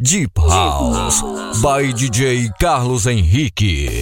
Deep House by DJ Carlos Henrique.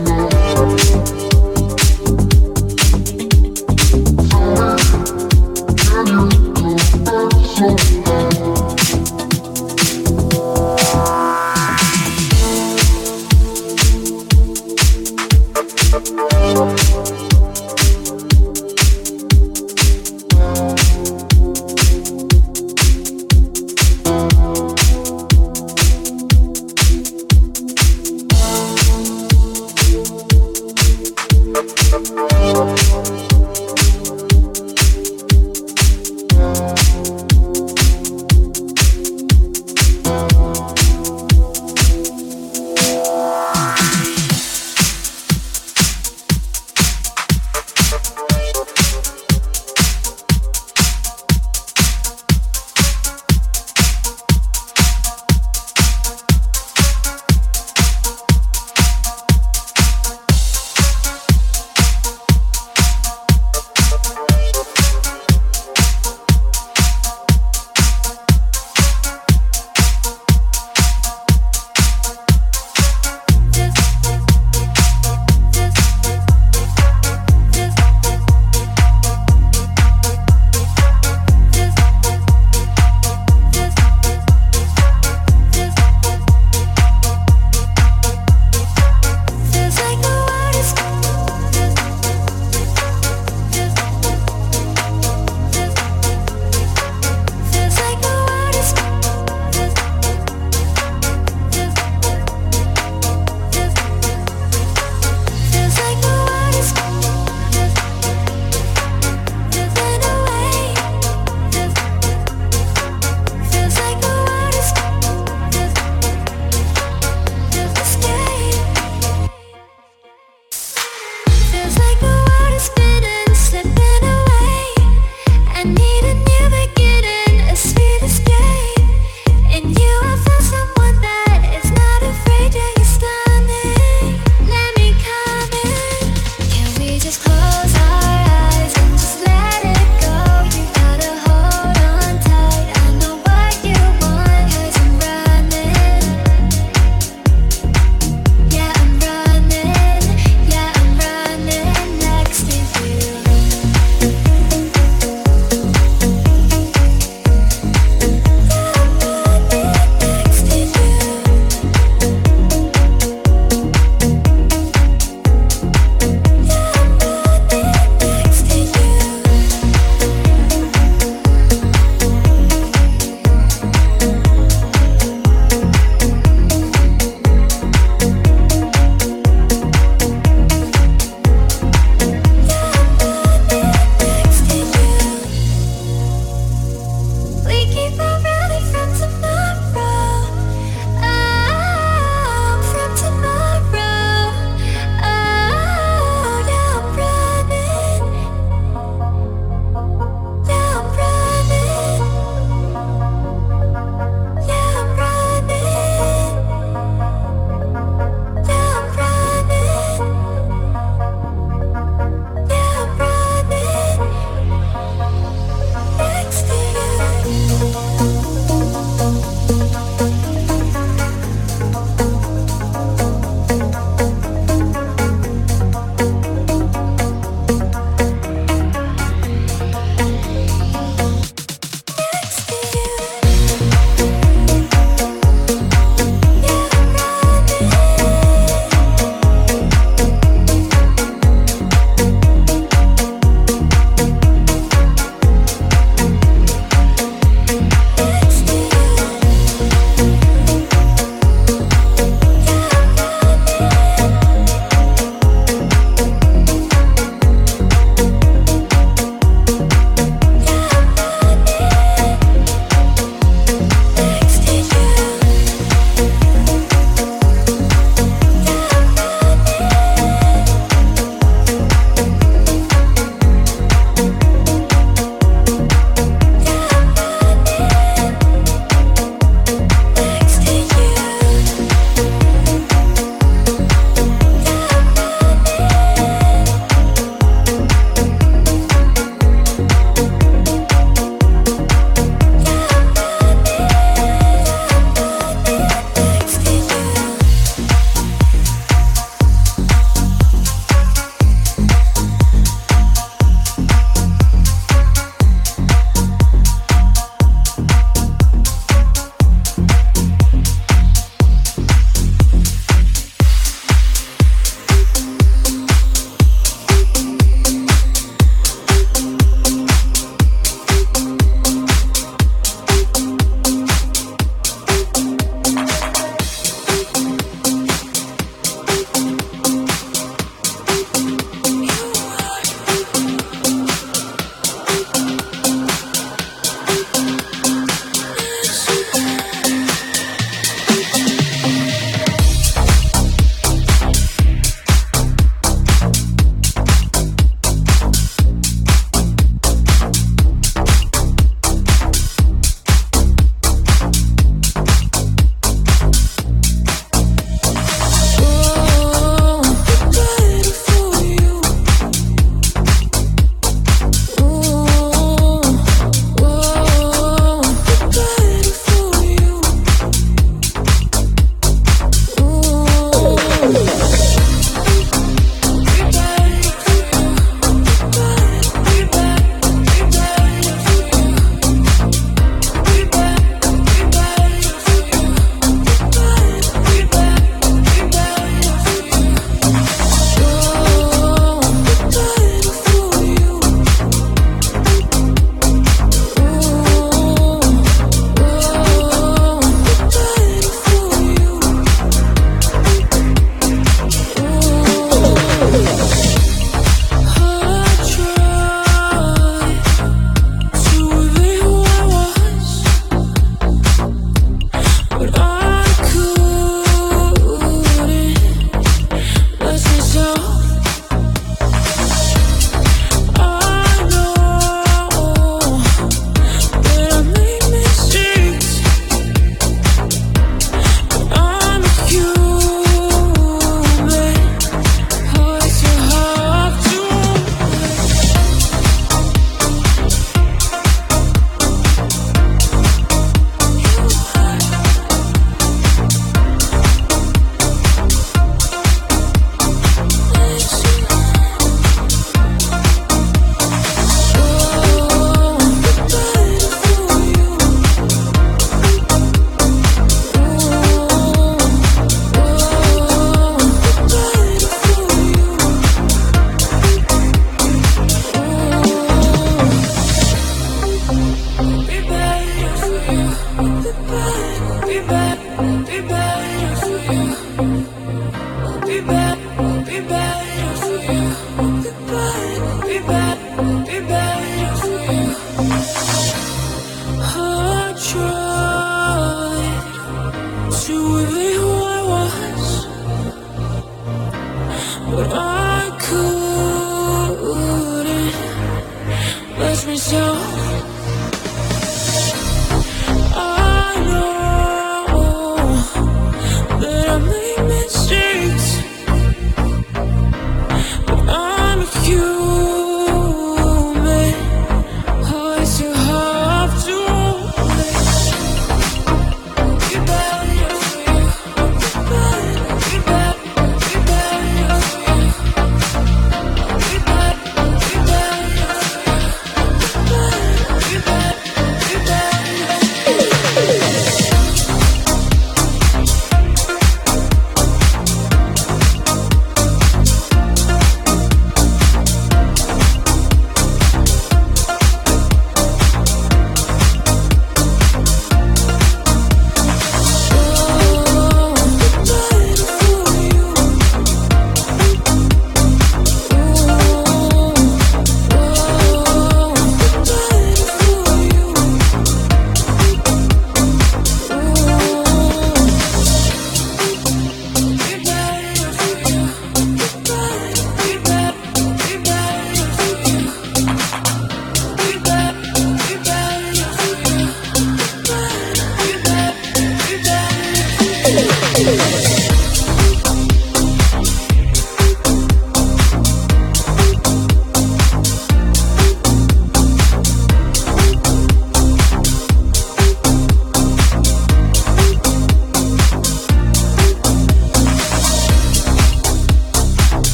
tonight.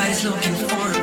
On falling for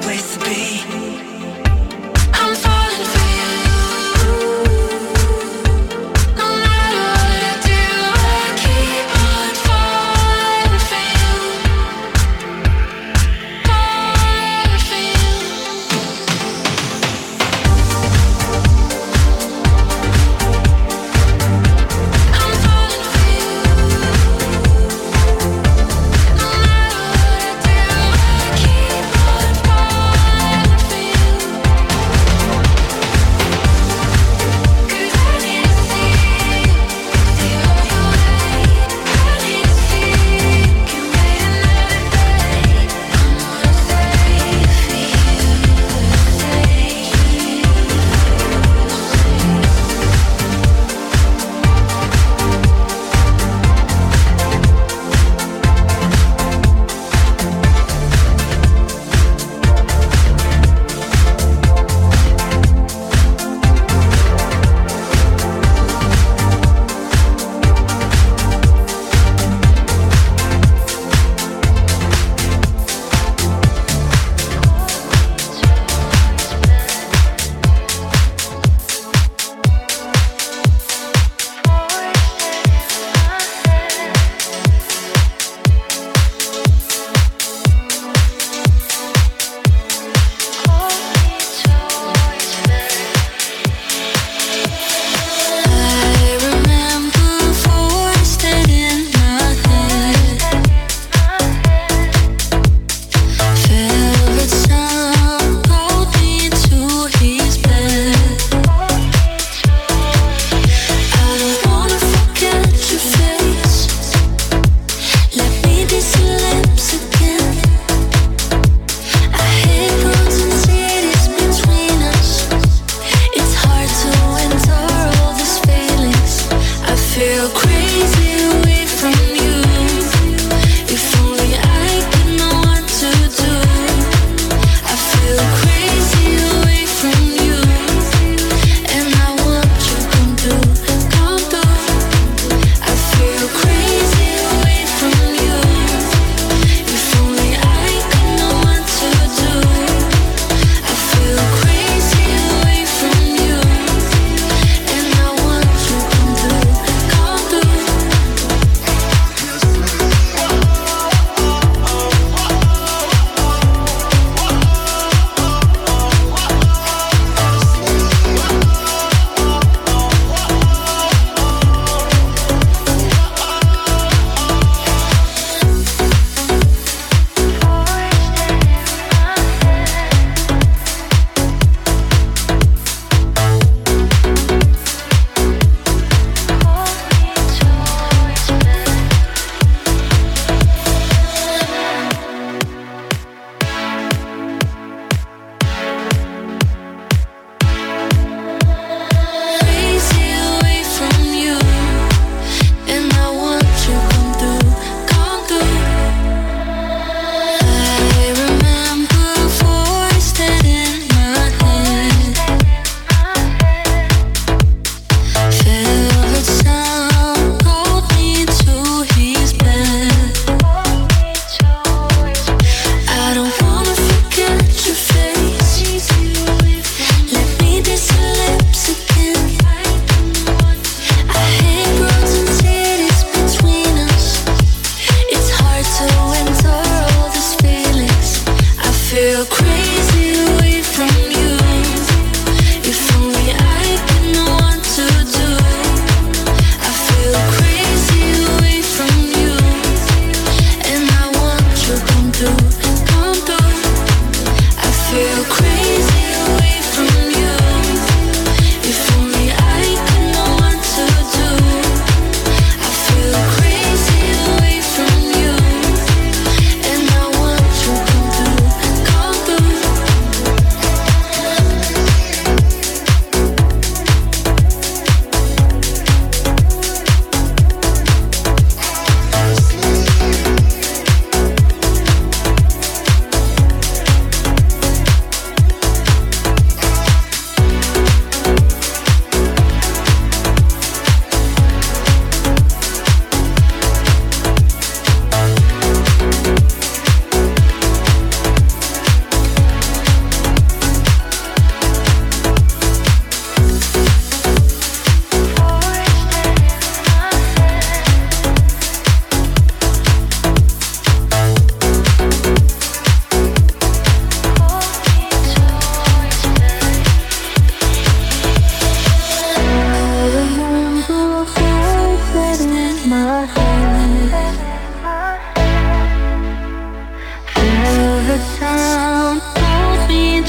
me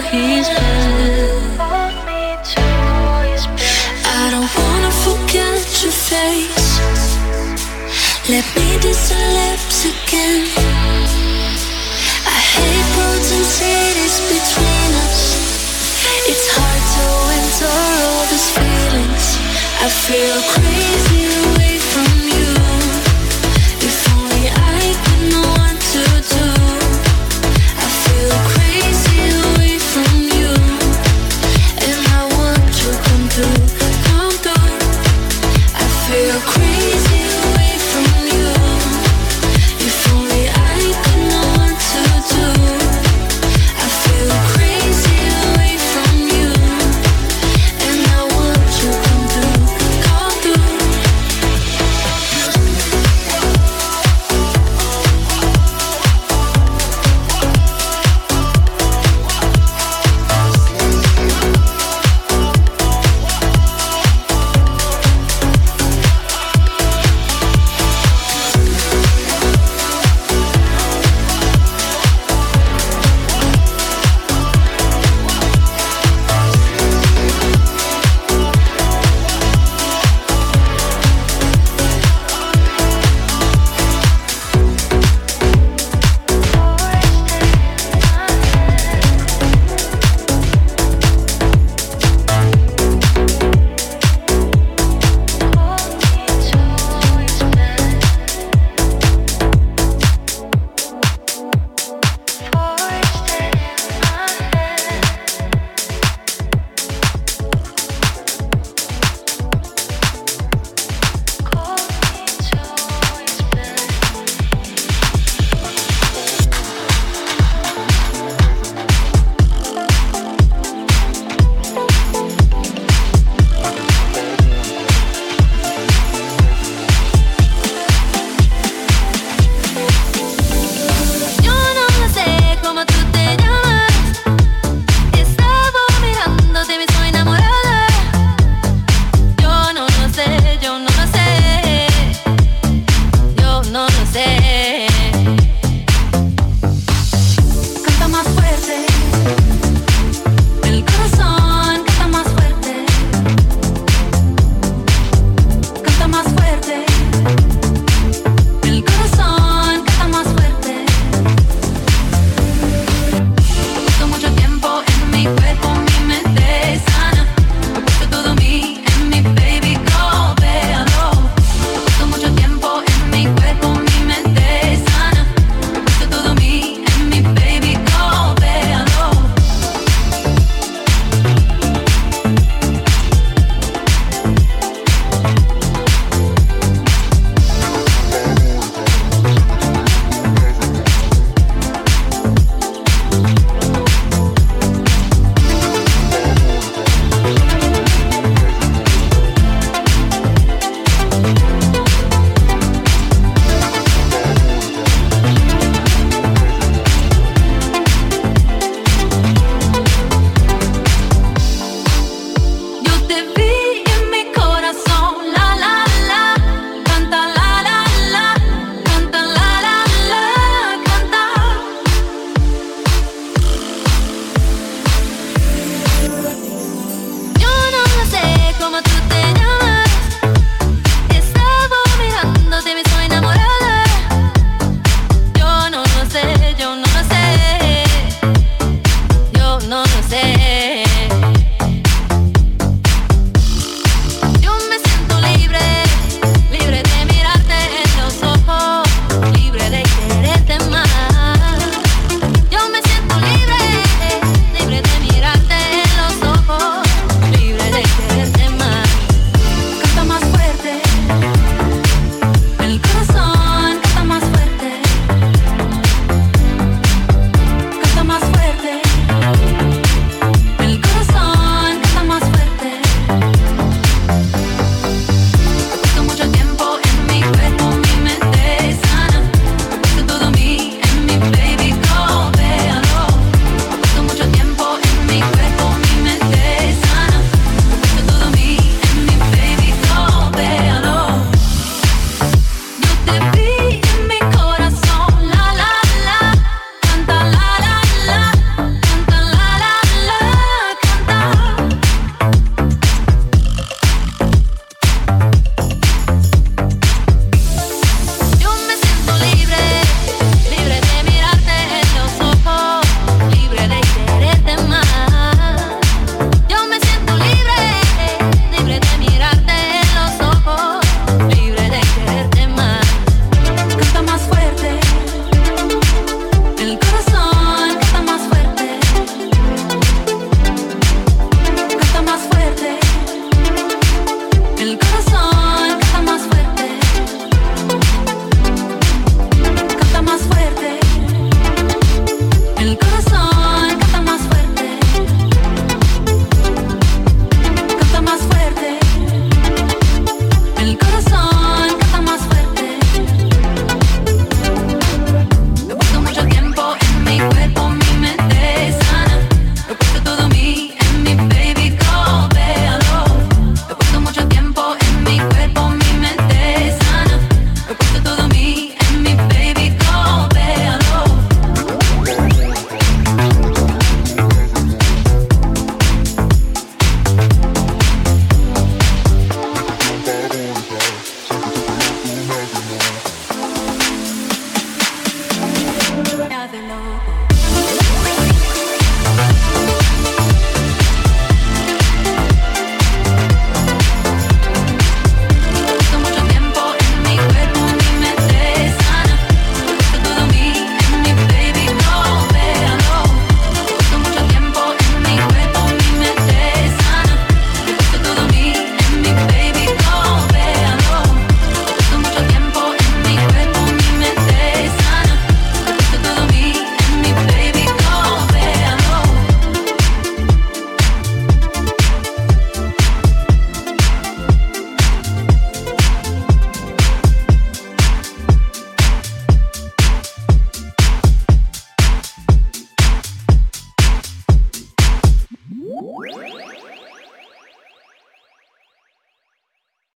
his bed. I don't wanna forget your face. Let me kiss again. I hate between us. It's hard to endure all these feelings. I feel crazy.